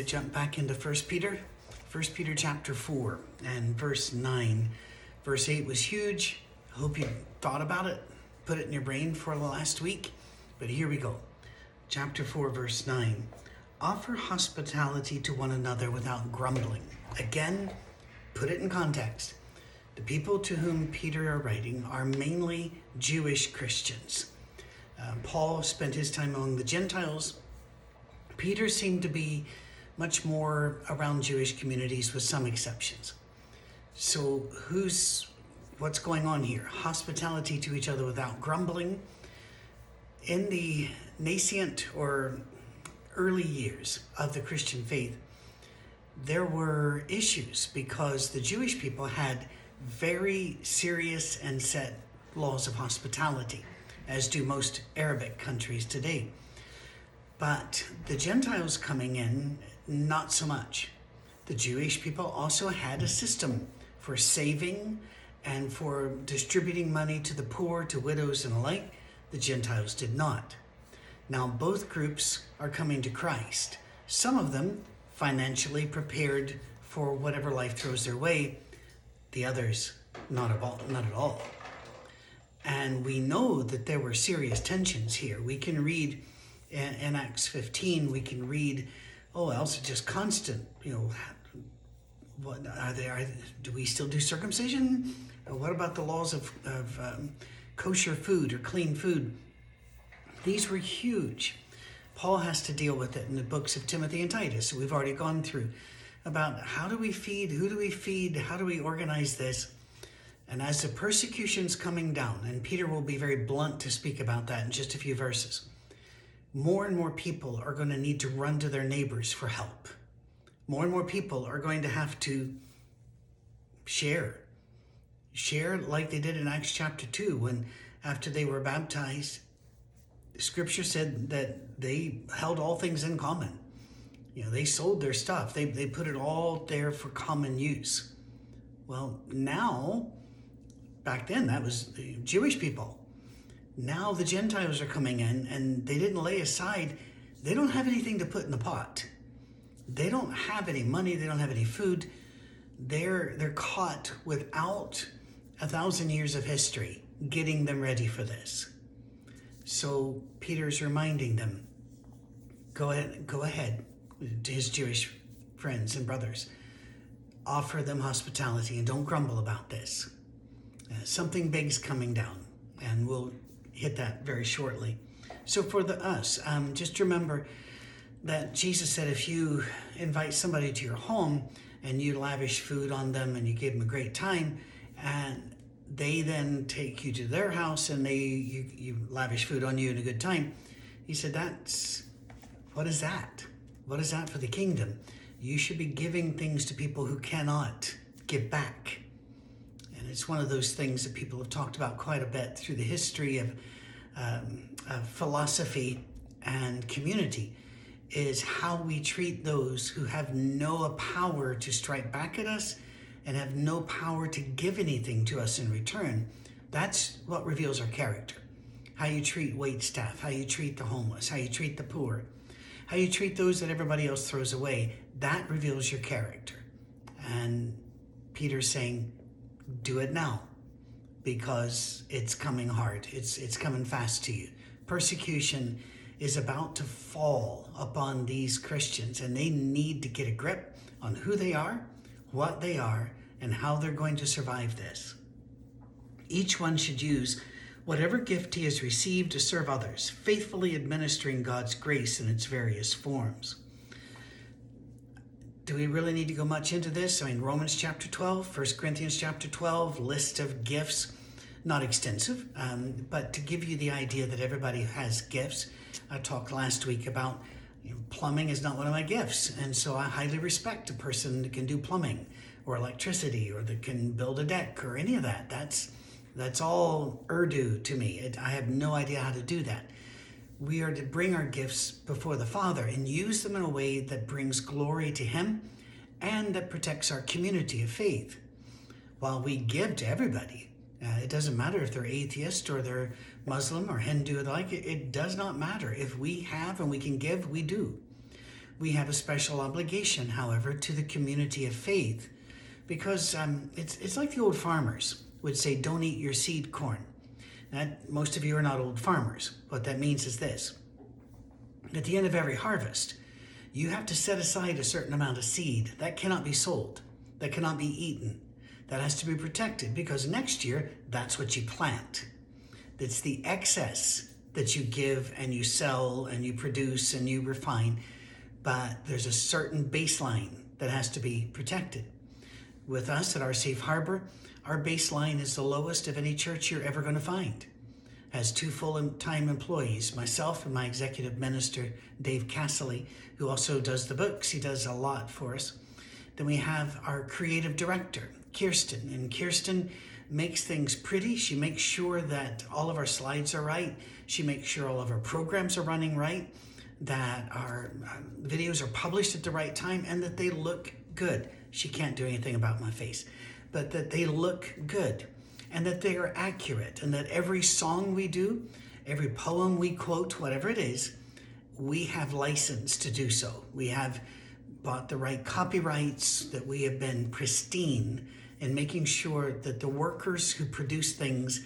To jump back into 1 Peter? 1 Peter chapter 4 and verse 9. Verse 8 was huge. I hope you thought about it, put it in your brain for the last week. But here we go. Chapter 4, verse 9. Offer hospitality to one another without grumbling. Again, put it in context. The people to whom Peter are writing are mainly Jewish Christians. Uh, Paul spent his time among the Gentiles. Peter seemed to be much more around Jewish communities with some exceptions. So, who's what's going on here? Hospitality to each other without grumbling. In the nascent or early years of the Christian faith, there were issues because the Jewish people had very serious and set laws of hospitality, as do most Arabic countries today. But the Gentiles coming in, not so much. The Jewish people also had a system for saving and for distributing money to the poor, to widows, and the like. The Gentiles did not. Now, both groups are coming to Christ. Some of them financially prepared for whatever life throws their way, the others, not at all. Not at all. And we know that there were serious tensions here. We can read in, in Acts 15, we can read, oh, else it's just constant, you know, what are they? Are, do we still do circumcision? Or what about the laws of, of um, kosher food or clean food? These were huge. Paul has to deal with it in the books of Timothy and Titus. We've already gone through about how do we feed, who do we feed, how do we organize this. And as the persecution's coming down, and Peter will be very blunt to speak about that in just a few verses, more and more people are going to need to run to their neighbors for help. More and more people are going to have to share. Share like they did in Acts chapter 2 when, after they were baptized, scripture said that they held all things in common. You know, they sold their stuff, they, they put it all there for common use. Well, now, back then, that was Jewish people. Now the Gentiles are coming in and they didn't lay aside, they don't have anything to put in the pot. They don't have any money, they don't have any food. They're they're caught without a thousand years of history getting them ready for this. So Peter's reminding them, go ahead, go ahead to his Jewish friends and brothers. Offer them hospitality and don't grumble about this. Uh, something big's coming down, and we'll hit that very shortly. So for the us, um, just remember that Jesus said if you invite somebody to your home and you lavish food on them and you give them a great time, and they then take you to their house and they you, you lavish food on you and a good time, he said that's what is that? What is that for the kingdom? You should be giving things to people who cannot give back. It's one of those things that people have talked about quite a bit through the history of, um, of philosophy and community is how we treat those who have no power to strike back at us and have no power to give anything to us in return. That's what reveals our character. How you treat wait staff, how you treat the homeless, how you treat the poor, how you treat those that everybody else throws away. That reveals your character. And Peter's saying, do it now because it's coming hard. It's it's coming fast to you. Persecution is about to fall upon these Christians and they need to get a grip on who they are, what they are, and how they're going to survive this. Each one should use whatever gift he has received to serve others, faithfully administering God's grace in its various forms. Do we really need to go much into this? I mean, Romans chapter 12, 1 Corinthians chapter 12, list of gifts not extensive, um, but to give you the idea that everybody has gifts. I talked last week about you know, plumbing is not one of my gifts, and so I highly respect a person that can do plumbing or electricity or that can build a deck or any of that. That's that's all Urdu to me. It, I have no idea how to do that. We are to bring our gifts before the Father and use them in a way that brings glory to Him and that protects our community of faith. While we give to everybody, uh, it doesn't matter if they're atheist or they're Muslim or Hindu, like it, it does not matter. If we have and we can give, we do. We have a special obligation, however, to the community of faith because um, it's, it's like the old farmers would say, don't eat your seed corn. That, most of you are not old farmers. What that means is this at the end of every harvest, you have to set aside a certain amount of seed. That cannot be sold, that cannot be eaten. That has to be protected because next year, that's what you plant. It's the excess that you give and you sell and you produce and you refine, but there's a certain baseline that has to be protected. With us at our safe harbor, our baseline is the lowest of any church you're ever going to find. Has two full-time employees, myself and my executive minister, Dave Casserly, who also does the books. He does a lot for us. Then we have our creative director, Kirsten, and Kirsten makes things pretty. She makes sure that all of our slides are right. She makes sure all of our programs are running right, that our uh, videos are published at the right time, and that they look good. She can't do anything about my face but that they look good and that they are accurate and that every song we do, every poem we quote, whatever it is, we have license to do so. We have bought the right copyrights, that we have been pristine in making sure that the workers who produce things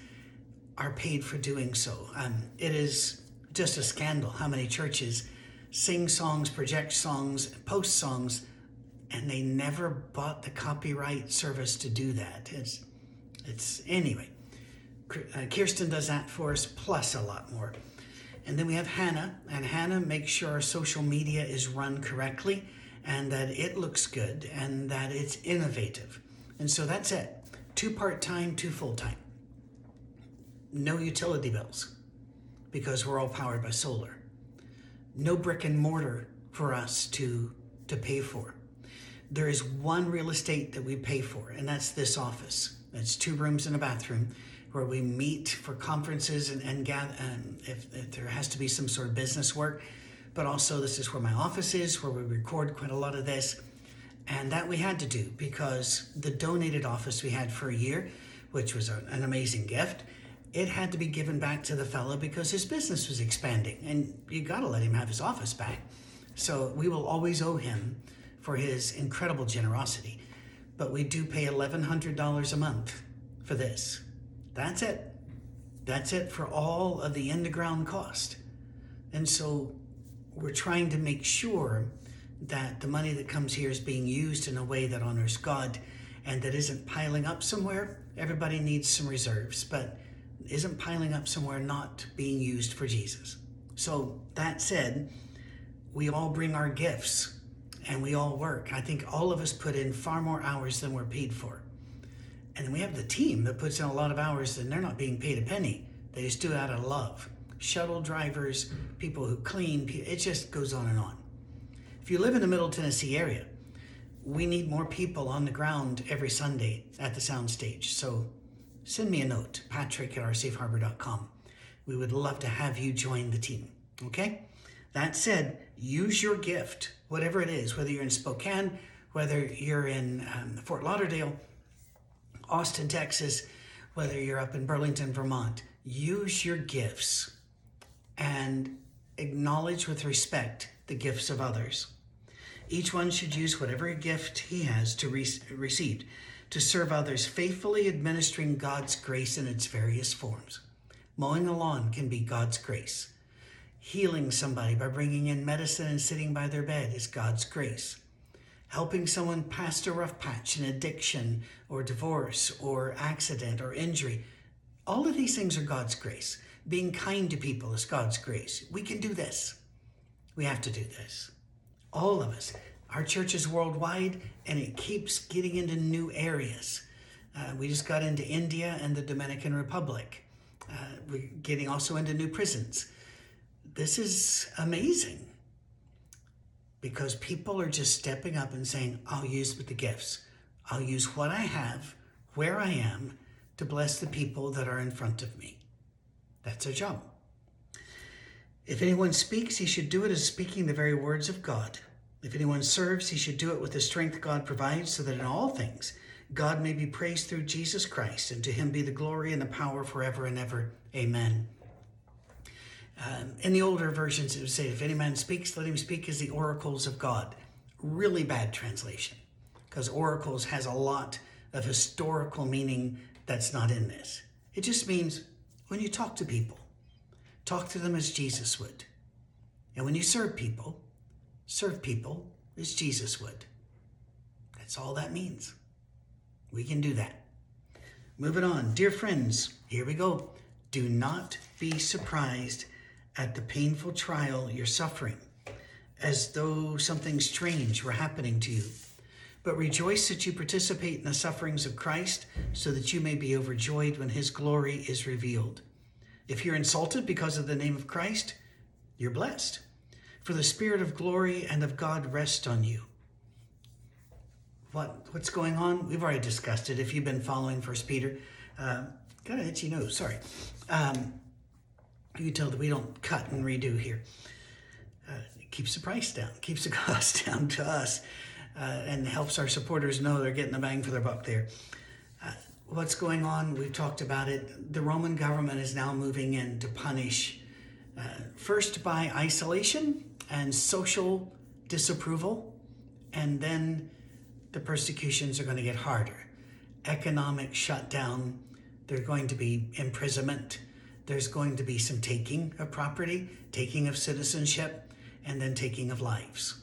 are paid for doing so. Um, it is just a scandal how many churches sing songs, project songs, post songs and they never bought the copyright service to do that. It's, it's anyway. Uh, Kirsten does that for us, plus a lot more. And then we have Hannah, and Hannah makes sure our social media is run correctly and that it looks good and that it's innovative. And so that's it two part time, two full time. No utility bills because we're all powered by solar. No brick and mortar for us to, to pay for there is one real estate that we pay for, and that's this office. It's two rooms and a bathroom where we meet for conferences and, and gather, um, if, if, there has to be some sort of business work. But also, this is where my office is, where we record quite a lot of this. And that we had to do because the donated office we had for a year, which was an amazing gift, it had to be given back to the fellow because his business was expanding. And you got to let him have his office back. So we will always owe him for his incredible generosity. But we do pay $1,100 a month for this. That's it. That's it for all of the in the ground cost. And so we're trying to make sure that the money that comes here is being used in a way that honors God and that isn't piling up somewhere. Everybody needs some reserves, but isn't piling up somewhere not being used for Jesus. So that said, we all bring our gifts and we all work. I think all of us put in far more hours than we're paid for. And we have the team that puts in a lot of hours and they're not being paid a penny. They just do it out of love. Shuttle drivers, people who clean, it just goes on and on. If you live in the Middle Tennessee area, we need more people on the ground every Sunday at the soundstage. So send me a note, patrick at oursafeharbor.com. We would love to have you join the team. Okay? That said, use your gift whatever it is, whether you're in Spokane, whether you're in um, Fort Lauderdale, Austin, Texas, whether you're up in Burlington, Vermont, use your gifts and acknowledge with respect the gifts of others. Each one should use whatever gift he has to re- receive to serve others faithfully, administering God's grace in its various forms. Mowing the lawn can be God's grace. Healing somebody by bringing in medicine and sitting by their bed is God's grace. Helping someone past a rough patch, an addiction or divorce or accident or injury. All of these things are God's grace. Being kind to people is God's grace. We can do this. We have to do this. All of us. Our church is worldwide and it keeps getting into new areas. Uh, we just got into India and the Dominican Republic. Uh, we're getting also into new prisons. This is amazing because people are just stepping up and saying, I'll use the gifts. I'll use what I have, where I am, to bless the people that are in front of me. That's our job. If anyone speaks, he should do it as speaking the very words of God. If anyone serves, he should do it with the strength God provides, so that in all things God may be praised through Jesus Christ, and to him be the glory and the power forever and ever. Amen. Um, in the older versions, it would say, If any man speaks, let him speak as the oracles of God. Really bad translation, because oracles has a lot of historical meaning that's not in this. It just means when you talk to people, talk to them as Jesus would. And when you serve people, serve people as Jesus would. That's all that means. We can do that. Moving on. Dear friends, here we go. Do not be surprised at the painful trial you're suffering, as though something strange were happening to you. But rejoice that you participate in the sufferings of Christ, so that you may be overjoyed when his glory is revealed. If you're insulted because of the name of Christ, you're blessed. For the Spirit of glory and of God rest on you. What what's going on? We've already discussed it. If you've been following First Peter, uh, got an itchy nose. Sorry. Um, you can tell that we don't cut and redo here. Uh, it keeps the price down, keeps the cost down to us, uh, and helps our supporters know they're getting the bang for their buck there. Uh, what's going on? We've talked about it. The Roman government is now moving in to punish uh, first by isolation and social disapproval, and then the persecutions are going to get harder. Economic shutdown, there's going to be imprisonment, there's going to be some taking of property, taking of citizenship, and then taking of lives.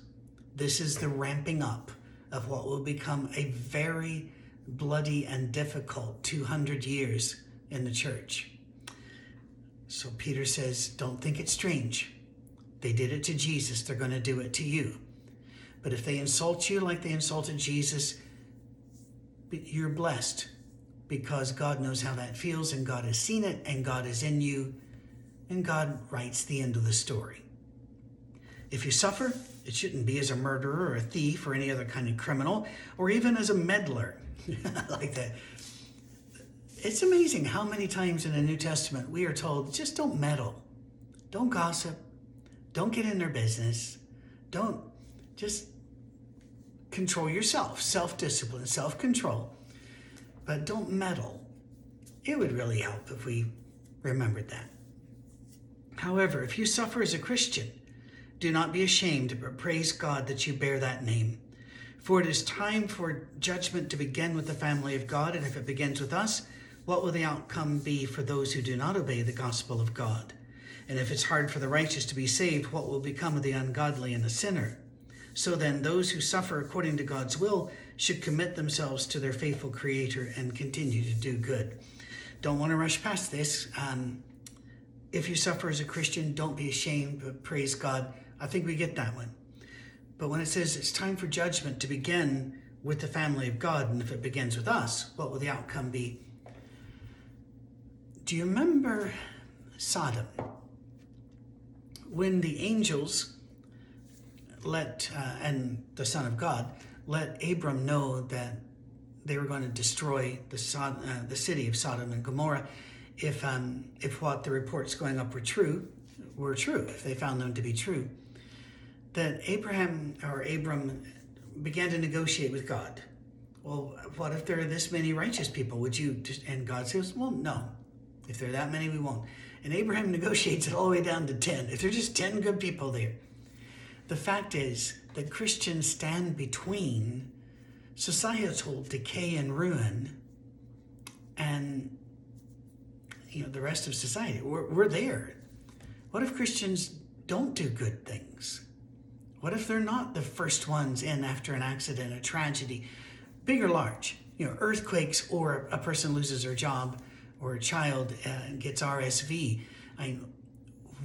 This is the ramping up of what will become a very bloody and difficult 200 years in the church. So Peter says, Don't think it's strange. They did it to Jesus, they're going to do it to you. But if they insult you like they insulted Jesus, you're blessed because God knows how that feels and God has seen it and God is in you and God writes the end of the story. If you suffer, it shouldn't be as a murderer or a thief or any other kind of criminal or even as a meddler. Like that. It's amazing how many times in the New Testament we are told just don't meddle, don't gossip, don't get in their business, don't just control yourself, self discipline, self control, but don't meddle. It would really help if we remembered that. However, if you suffer as a Christian, do not be ashamed, but praise God that you bear that name. For it is time for judgment to begin with the family of God, and if it begins with us, what will the outcome be for those who do not obey the gospel of God? And if it's hard for the righteous to be saved, what will become of the ungodly and the sinner? So then, those who suffer according to God's will should commit themselves to their faithful Creator and continue to do good. Don't want to rush past this. Um, if you suffer as a Christian, don't be ashamed, but praise God. I think we get that one. But when it says it's time for judgment to begin with the family of God, and if it begins with us, what will the outcome be? Do you remember Sodom? When the angels let, uh, and the Son of God, let Abram know that they were going to destroy the, Sod- uh, the city of Sodom and Gomorrah if, um, if what the reports going up were true, were true, if they found them to be true that Abraham or Abram began to negotiate with God. Well, what if there are this many righteous people? Would you? Just, and God says, well, no. If there are that many, we won't. And Abraham negotiates it all the way down to 10. If there's just 10 good people there. The fact is that Christians stand between societal decay and ruin and you know the rest of society. We're, we're there. What if Christians don't do good things? What if they're not the first ones in after an accident, a tragedy, big or large? You know, earthquakes, or a person loses their job, or a child uh, gets RSV. I mean,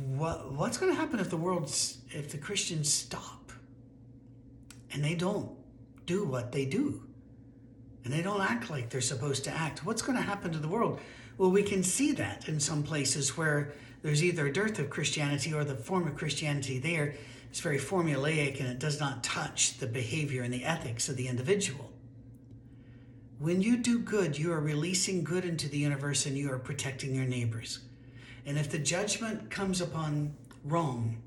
what what's going to happen if the world's if the Christians stop and they don't do what they do, and they don't act like they're supposed to act. What's going to happen to the world? Well, we can see that in some places where there's either a dearth of Christianity or the form of Christianity there is very formulaic and it does not touch the behavior and the ethics of the individual. When you do good, you are releasing good into the universe and you are protecting your neighbors. And if the judgment comes upon wrong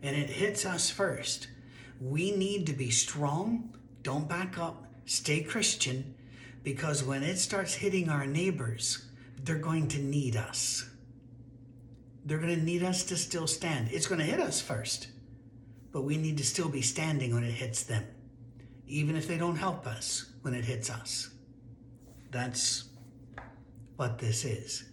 and it hits us first, we need to be strong, don't back up, stay Christian, because when it starts hitting our neighbors, they're going to need us. They're going to need us to still stand. It's going to hit us first, but we need to still be standing when it hits them, even if they don't help us when it hits us. That's what this is.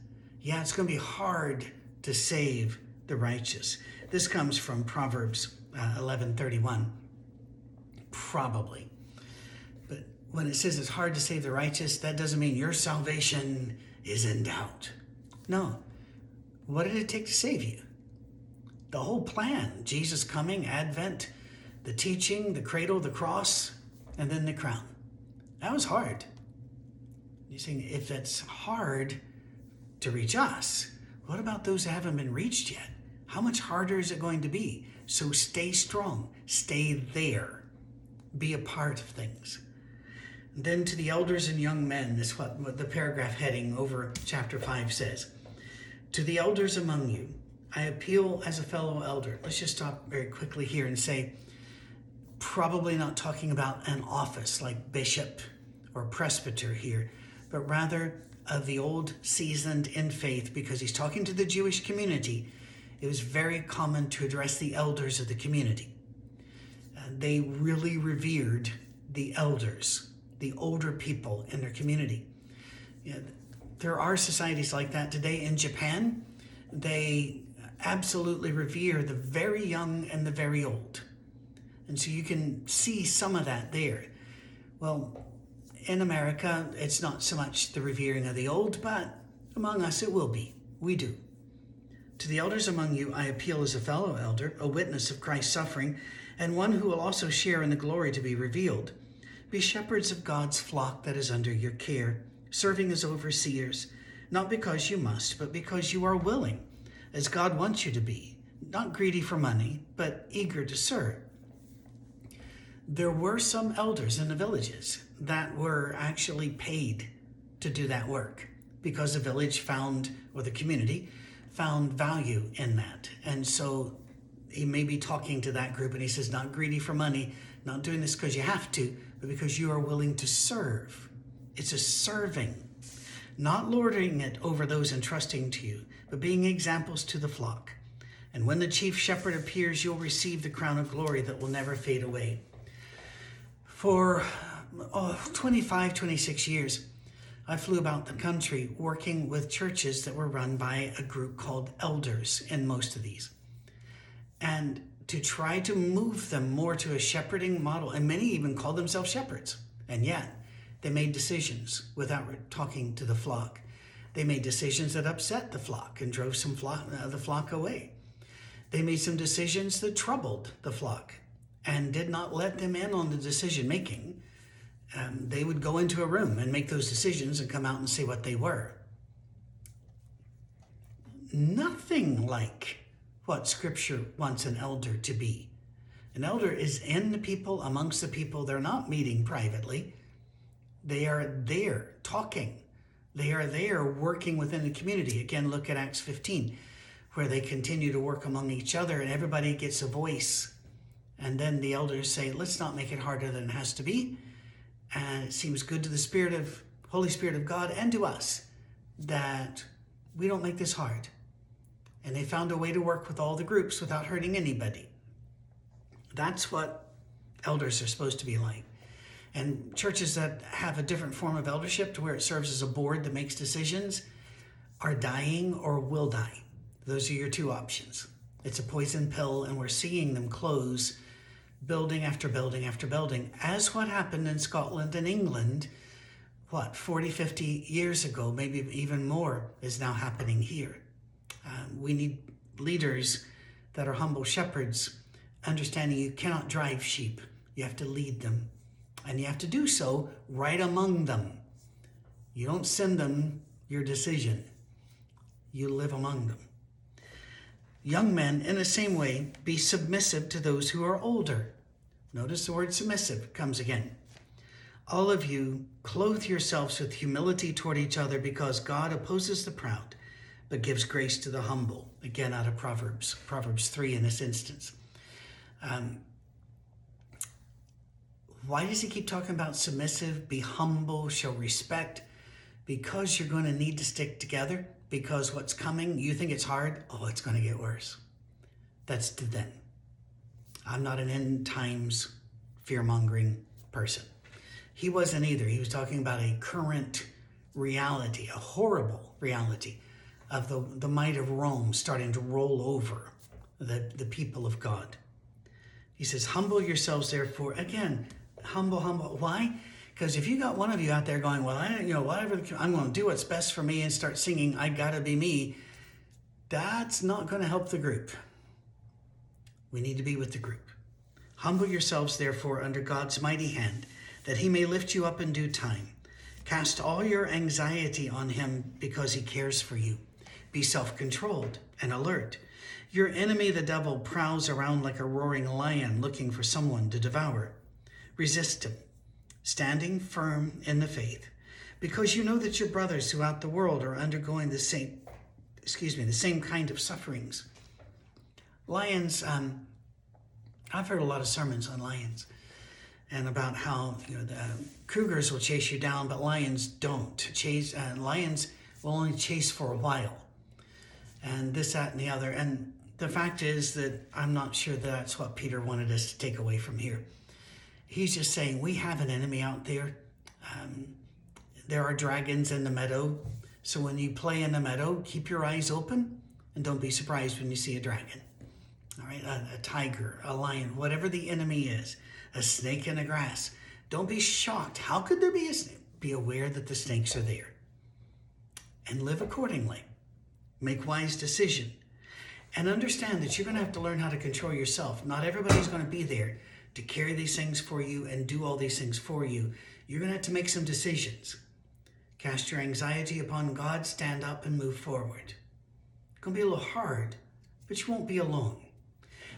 Yeah, it's going to be hard to save the righteous. This comes from Proverbs uh, 11:31. Probably. But when it says it's hard to save the righteous, that doesn't mean your salvation is in doubt. No. What did it take to save you? The whole plan Jesus coming, Advent, the teaching, the cradle, the cross, and then the crown. That was hard. You're saying if it's hard to reach us, what about those that haven't been reached yet? How much harder is it going to be? So stay strong, stay there, be a part of things. Then to the elders and young men, this what, what the paragraph heading over chapter 5 says. To the elders among you, I appeal as a fellow elder. Let's just stop very quickly here and say, probably not talking about an office like bishop or presbyter here, but rather of the old seasoned in faith because he's talking to the Jewish community. It was very common to address the elders of the community. Uh, they really revered the elders the older people in their community. You know, there are societies like that today in Japan. They absolutely revere the very young and the very old. And so you can see some of that there. Well, in America, it's not so much the revering of the old, but among us it will be. We do. To the elders among you, I appeal as a fellow elder, a witness of Christ's suffering, and one who will also share in the glory to be revealed. Be shepherds of God's flock that is under your care, serving as overseers, not because you must, but because you are willing, as God wants you to be, not greedy for money, but eager to serve. There were some elders in the villages that were actually paid to do that work because the village found, or the community found value in that. And so he may be talking to that group and he says, not greedy for money, not doing this because you have to, but because you are willing to serve. It's a serving, not lording it over those entrusting to you, but being examples to the flock. And when the chief shepherd appears, you'll receive the crown of glory that will never fade away. For oh, 25, 26 years, I flew about the country working with churches that were run by a group called elders in most of these. And to try to move them more to a shepherding model. And many even called themselves shepherds. And yet, they made decisions without talking to the flock. They made decisions that upset the flock and drove some flock, uh, the flock away. They made some decisions that troubled the flock and did not let them in on the decision making. Um, they would go into a room and make those decisions and come out and say what they were. Nothing like what Scripture wants an elder to be. An elder is in the people, amongst the people. They're not meeting privately. They are there talking. They are there working within the community. Again, look at Acts 15, where they continue to work among each other and everybody gets a voice. And then the elders say, let's not make it harder than it has to be. And it seems good to the Spirit of Holy Spirit of God and to us that we don't make this hard and they found a way to work with all the groups without hurting anybody. That's what elders are supposed to be like. And churches that have a different form of eldership to where it serves as a board that makes decisions are dying or will die. Those are your two options. It's a poison pill, and we're seeing them close building after building after building, as what happened in Scotland and England, what, 40, 50 years ago, maybe even more, is now happening here. Um, we need leaders that are humble shepherds, understanding you cannot drive sheep, you have to lead them. And you have to do so right among them. You don't send them your decision, you live among them. Young men, in the same way, be submissive to those who are older. Notice the word submissive comes again. All of you, clothe yourselves with humility toward each other because God opposes the proud, but gives grace to the humble. Again, out of Proverbs, Proverbs 3 in this instance. Um, why does he keep talking about submissive, be humble, show respect? Because you're going to need to stick together because what's coming, you think it's hard, oh, it's going to get worse. That's to them. I'm not an end times fear mongering person. He wasn't either. He was talking about a current reality, a horrible reality of the, the might of Rome starting to roll over the, the people of God. He says, Humble yourselves, therefore. Again, humble, humble. Why? Because if you got one of you out there going, well, I, you know, whatever, I'm going to do what's best for me and start singing, I gotta be me, that's not going to help the group. We need to be with the group. Humble yourselves, therefore, under God's mighty hand, that he may lift you up in due time. Cast all your anxiety on him because he cares for you. Be self controlled and alert. Your enemy, the devil, prowls around like a roaring lion looking for someone to devour. Resist him standing firm in the faith, because you know that your brothers throughout the world are undergoing the same, excuse me, the same kind of sufferings. Lions, um, I've heard a lot of sermons on lions and about how you know the cougars will chase you down, but lions don't chase. Uh, lions will only chase for a while, and this, that, and the other. And the fact is that I'm not sure that's what Peter wanted us to take away from here. He's just saying we have an enemy out there. Um, there are dragons in the meadow. So when you play in the meadow, keep your eyes open and don't be surprised when you see a dragon. All right, a, a tiger, a lion, whatever the enemy is, a snake in the grass. Don't be shocked. How could there be a snake? Be aware that the snakes are there and live accordingly. Make wise decision and understand that you're going to have to learn how to control yourself. Not everybody's going to be there to carry these things for you and do all these things for you, you're going to have to make some decisions. Cast your anxiety upon God, stand up, and move forward. It's going to be a little hard, but you won't be alone.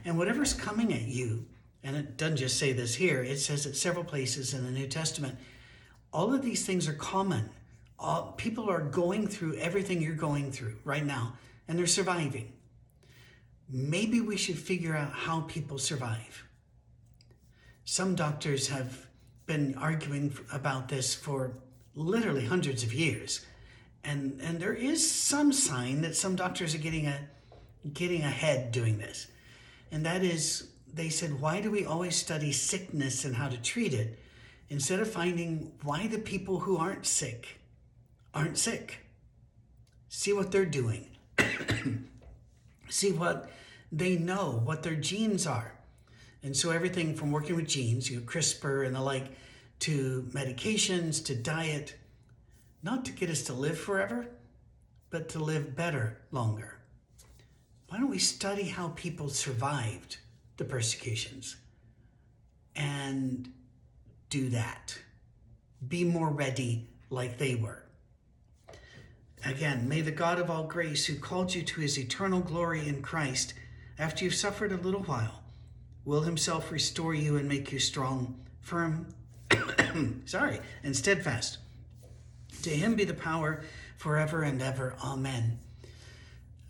And whatever's coming at you, and it doesn't just say this here, it says it several places in the New Testament, all of these things are common. All, people are going through everything you're going through right now, and they're surviving. Maybe we should figure out how people survive. Some doctors have been arguing about this for literally hundreds of years. And, and there is some sign that some doctors are getting, a, getting ahead doing this. And that is, they said, why do we always study sickness and how to treat it instead of finding why the people who aren't sick aren't sick? See what they're doing. See what they know, what their genes are. And so everything from working with genes, you know, CRISPR and the like, to medications, to diet, not to get us to live forever, but to live better longer. Why don't we study how people survived the persecutions and do that? Be more ready like they were. Again, may the God of all grace, who called you to his eternal glory in Christ, after you've suffered a little while, will himself restore you and make you strong, firm, sorry, and steadfast. To him be the power forever and ever. Amen.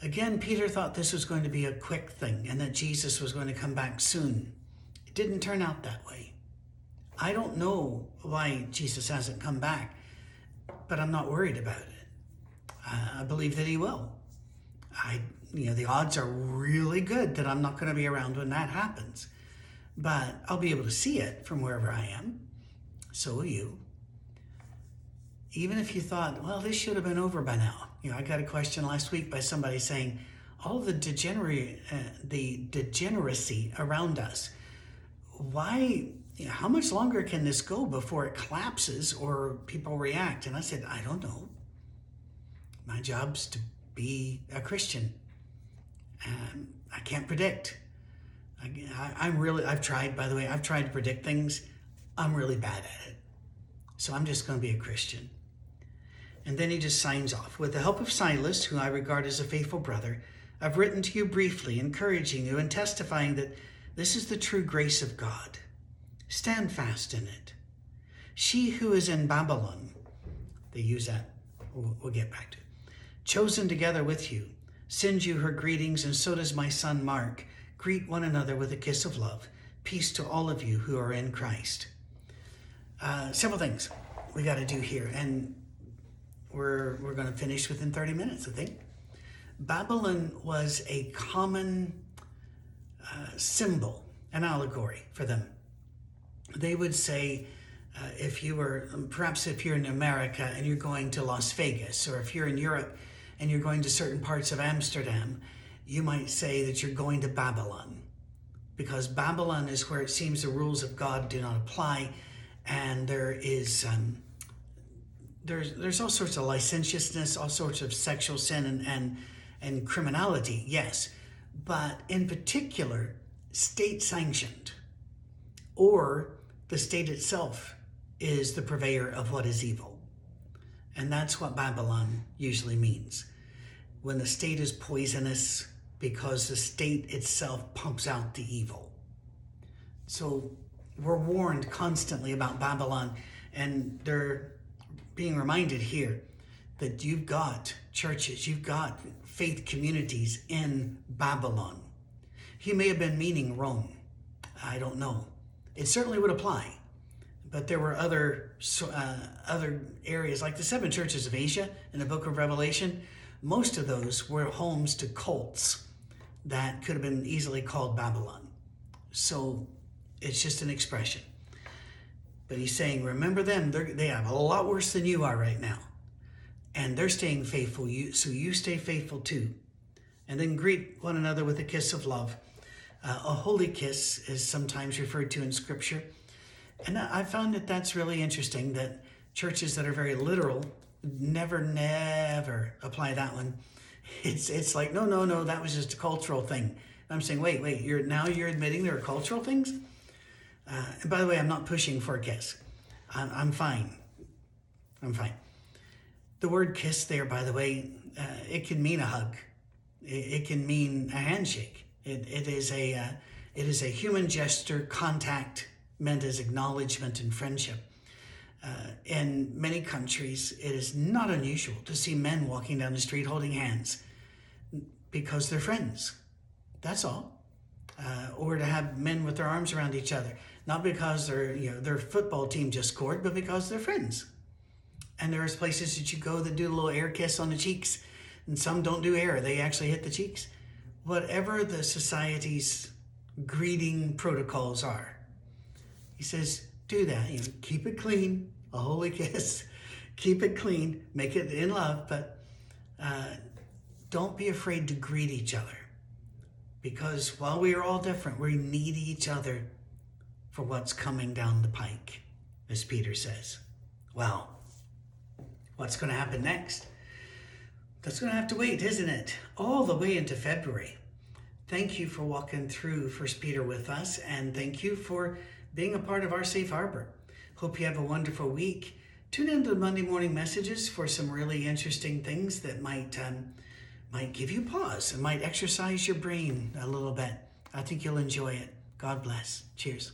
Again, Peter thought this was going to be a quick thing and that Jesus was going to come back soon. It didn't turn out that way. I don't know why Jesus hasn't come back, but I'm not worried about it. I believe that he will. I you know, the odds are really good that I'm not going to be around when that happens. But I'll be able to see it from wherever I am. So will you. Even if you thought, well, this should have been over by now. You know, I got a question last week by somebody saying, all the uh, the degeneracy around us. Why? You know, how much longer can this go before it collapses or people react? And I said, I don't know. My job's to be a Christian and I can't predict. I, am really, I've tried, by the way, I've tried to predict things. I'm really bad at it. So I'm just going to be a Christian. And then he just signs off. With the help of Silas, who I regard as a faithful brother, I've written to you briefly, encouraging you and testifying that this is the true grace of God. Stand fast in it. She who is in Babylon, they use that, we'll, we'll get back to it, chosen together with you, sends you her greetings, and so does my son Mark. Greet one another with a kiss of love. Peace to all of you who are in Christ. Uh, several things we got to do here, and we're, we're going to finish within 30 minutes, I think. Babylon was a common uh, symbol, an allegory for them. They would say, uh, if you were, perhaps if you're in America and you're going to Las Vegas, or if you're in Europe and you're going to certain parts of Amsterdam, you might say that you're going to Babylon. Because Babylon is where it seems the rules of God do not apply, and there is um, there's there's all sorts of licentiousness, all sorts of sexual sin and and, and criminality, yes, but in particular, state sanctioned, or the state itself is the purveyor of what is evil, and that's what Babylon usually means. When the state is poisonous because the state itself pumps out the evil. So we're warned constantly about Babylon, and they're being reminded here that you've got churches, you've got faith communities in Babylon. He may have been meaning Rome. I don't know. It certainly would apply. But there were other uh, other areas, like the seven churches of Asia in the book of Revelation. Most of those were homes to cults that could have been easily called Babylon. So it's just an expression. But he's saying, remember them, they have a lot worse than you are right now. And they're staying faithful, you, so you stay faithful too. And then greet one another with a kiss of love. Uh, a holy kiss is sometimes referred to in Scripture. And I found that that's really interesting that churches that are very literal never, never apply that one. It's, it's like, no, no, no, that was just a cultural thing. I'm saying, wait, wait, you're now you're admitting there are cultural things? Uh, and by the way, I'm not pushing for a kiss. I'm, I'm fine. I'm fine. The word kiss there, by the way, uh, it can mean a hug. It, it can mean a handshake. It, it is a uh, it is a human gesture, contact meant as acknowledgement and friendship. Uh, in many countries, it is not unusual to see men walking down the street holding hands because they're friends. That's all. Uh, or to have men with their arms around each other not because their you know their football team just scored, but because they're friends. And there's places that you go that do a little air kiss on the cheeks, and some don't do air; they actually hit the cheeks. Whatever the society's greeting protocols are, he says, do that. You know, keep it clean, a holy kiss. keep it clean, make it in love, but uh, don't be afraid to greet each other. Because while we are all different, we need each other for what's coming down the pike, as Peter says. Well, what's going to happen next? That's going to have to wait, isn't it? All the way into February. Thank you for walking through First Peter with us, and thank you for being a part of our safe harbor. Hope you have a wonderful week. Tune into the Monday morning messages for some really interesting things that might um, might give you pause and might exercise your brain a little bit. I think you'll enjoy it. God bless. Cheers.